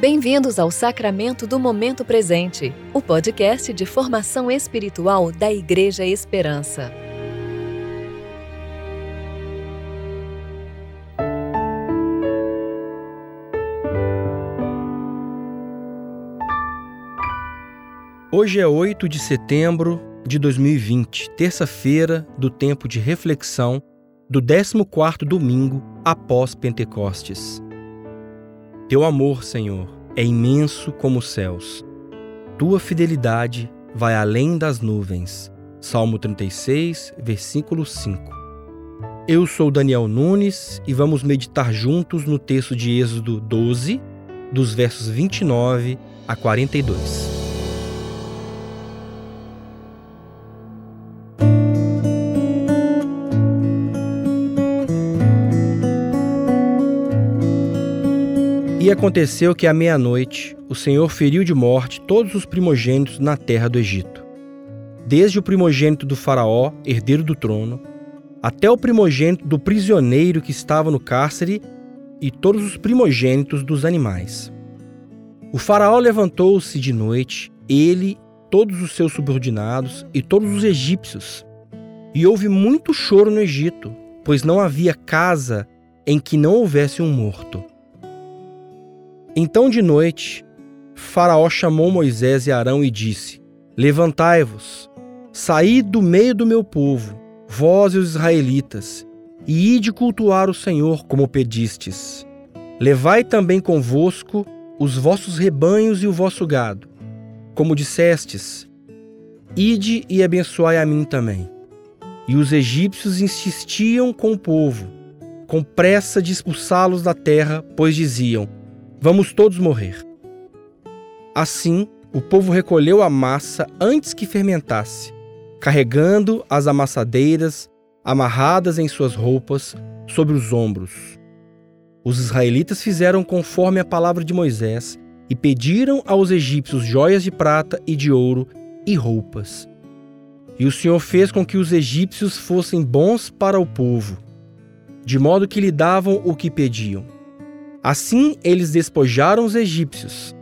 Bem-vindos ao Sacramento do Momento Presente, o podcast de formação espiritual da Igreja Esperança. Hoje é 8 de setembro de 2020, terça-feira do tempo de reflexão do 14º domingo após Pentecostes. Teu amor, Senhor, é imenso como os céus. Tua fidelidade vai além das nuvens. Salmo 36, versículo 5. Eu sou Daniel Nunes e vamos meditar juntos no texto de Êxodo 12, dos versos 29 a 42. E aconteceu que à meia-noite o Senhor feriu de morte todos os primogênitos na terra do Egito, desde o primogênito do Faraó, herdeiro do trono, até o primogênito do prisioneiro que estava no cárcere e todos os primogênitos dos animais. O Faraó levantou-se de noite, ele, todos os seus subordinados e todos os egípcios. E houve muito choro no Egito, pois não havia casa em que não houvesse um morto. Então de noite, Faraó chamou Moisés e Arão e disse: Levantai-vos, saí do meio do meu povo, vós e os israelitas, e ide cultuar o Senhor como pedistes. Levai também convosco os vossos rebanhos e o vosso gado, como dissestes. Ide e abençoai a mim também. E os egípcios insistiam com o povo, com pressa de expulsá-los da terra, pois diziam: Vamos todos morrer. Assim, o povo recolheu a massa antes que fermentasse, carregando as amassadeiras amarradas em suas roupas sobre os ombros. Os israelitas fizeram conforme a palavra de Moisés e pediram aos egípcios joias de prata e de ouro e roupas. E o Senhor fez com que os egípcios fossem bons para o povo, de modo que lhe davam o que pediam. Assim eles despojaram os egípcios.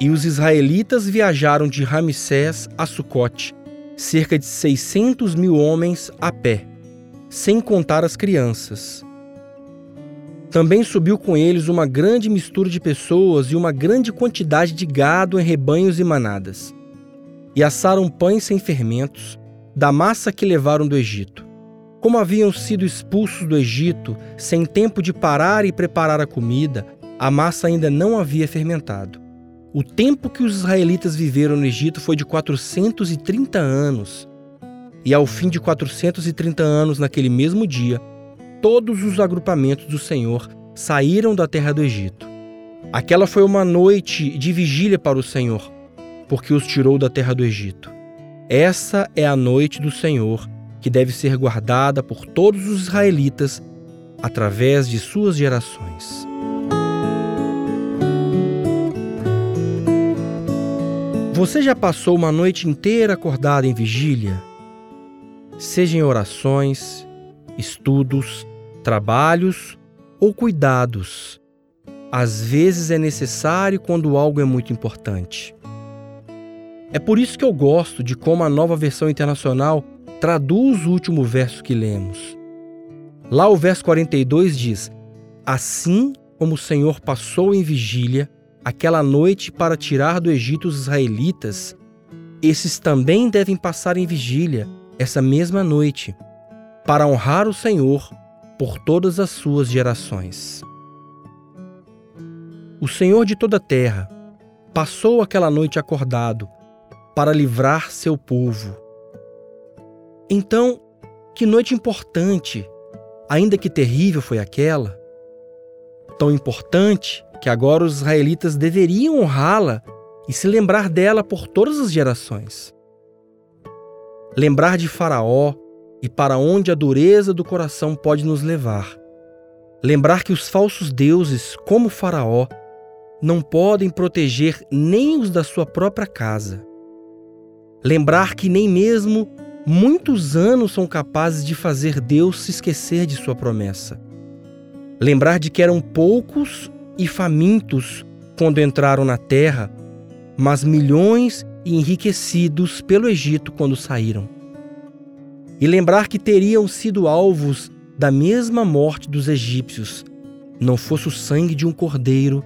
E os israelitas viajaram de Ramsés a Sucote, cerca de 600 mil homens a pé, sem contar as crianças. Também subiu com eles uma grande mistura de pessoas e uma grande quantidade de gado em rebanhos e manadas. E assaram pães sem fermentos, da massa que levaram do Egito. Como haviam sido expulsos do Egito, sem tempo de parar e preparar a comida, a massa ainda não havia fermentado. O tempo que os israelitas viveram no Egito foi de 430 anos. E ao fim de 430 anos, naquele mesmo dia, todos os agrupamentos do Senhor saíram da terra do Egito. Aquela foi uma noite de vigília para o Senhor, porque os tirou da terra do Egito. Essa é a noite do Senhor que deve ser guardada por todos os israelitas através de suas gerações. Você já passou uma noite inteira acordado em vigília? Seja em orações, estudos, trabalhos ou cuidados. Às vezes é necessário quando algo é muito importante. É por isso que eu gosto de como a nova versão internacional traduz o último verso que lemos. Lá o verso 42 diz: Assim como o Senhor passou em vigília aquela noite para tirar do Egito os israelitas, esses também devem passar em vigília essa mesma noite, para honrar o Senhor por todas as suas gerações. O Senhor de toda a terra passou aquela noite acordado para livrar seu povo então, que noite importante, ainda que terrível foi aquela, tão importante que agora os israelitas deveriam honrá-la e se lembrar dela por todas as gerações. Lembrar de Faraó e para onde a dureza do coração pode nos levar. Lembrar que os falsos deuses, como Faraó, não podem proteger nem os da sua própria casa. Lembrar que nem mesmo muitos anos são capazes de fazer Deus se esquecer de sua promessa. Lembrar de que eram poucos e famintos quando entraram na terra, mas milhões e enriquecidos pelo Egito quando saíram. E lembrar que teriam sido alvos da mesma morte dos egípcios, não fosse o sangue de um cordeiro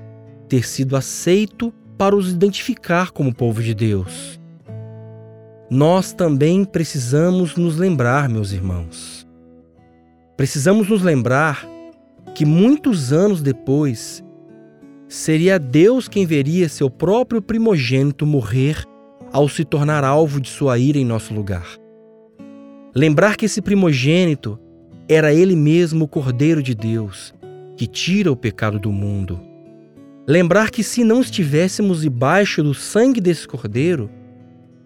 ter sido aceito para os identificar como povo de Deus. Nós também precisamos nos lembrar, meus irmãos. Precisamos nos lembrar que muitos anos depois seria Deus quem veria seu próprio primogênito morrer ao se tornar alvo de sua ira em nosso lugar. Lembrar que esse primogênito era ele mesmo o Cordeiro de Deus, que tira o pecado do mundo. Lembrar que se não estivéssemos debaixo do sangue desse Cordeiro,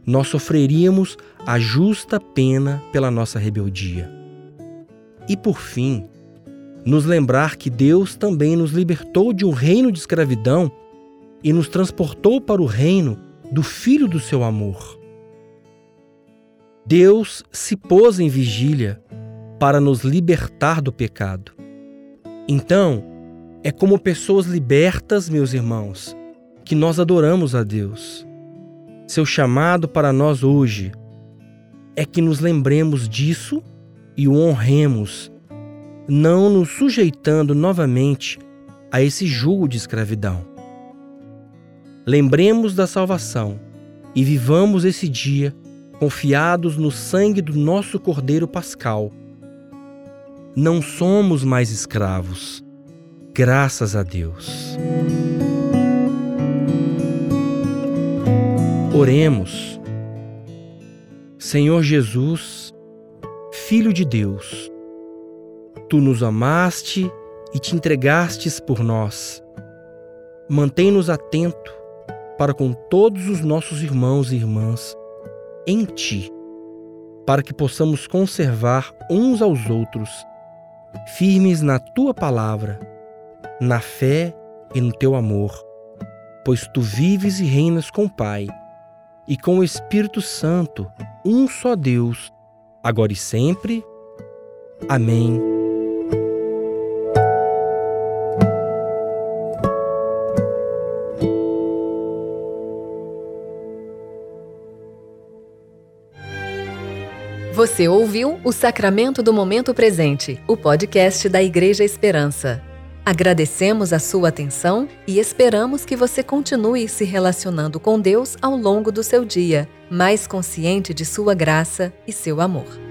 nós sofreríamos a justa pena pela nossa rebeldia. E por fim, nos lembrar que Deus também nos libertou de um reino de escravidão e nos transportou para o reino do Filho do seu amor. Deus se pôs em vigília para nos libertar do pecado. Então, é como pessoas libertas, meus irmãos, que nós adoramos a Deus. Seu chamado para nós hoje é que nos lembremos disso e o honremos não nos sujeitando novamente a esse jugo de escravidão. Lembremos da salvação e vivamos esse dia confiados no sangue do nosso Cordeiro Pascal. Não somos mais escravos, graças a Deus. Oremos. Senhor Jesus, Filho de Deus, Tu nos amaste e te entregastes por nós. Mantém-nos atento para com todos os nossos irmãos e irmãs em Ti, para que possamos conservar uns aos outros, firmes na Tua palavra, na fé e no Teu amor, pois Tu vives e reinas com o Pai e com o Espírito Santo, um só Deus, agora e sempre. Amém. Você ouviu o Sacramento do Momento Presente, o podcast da Igreja Esperança. Agradecemos a sua atenção e esperamos que você continue se relacionando com Deus ao longo do seu dia, mais consciente de sua graça e seu amor.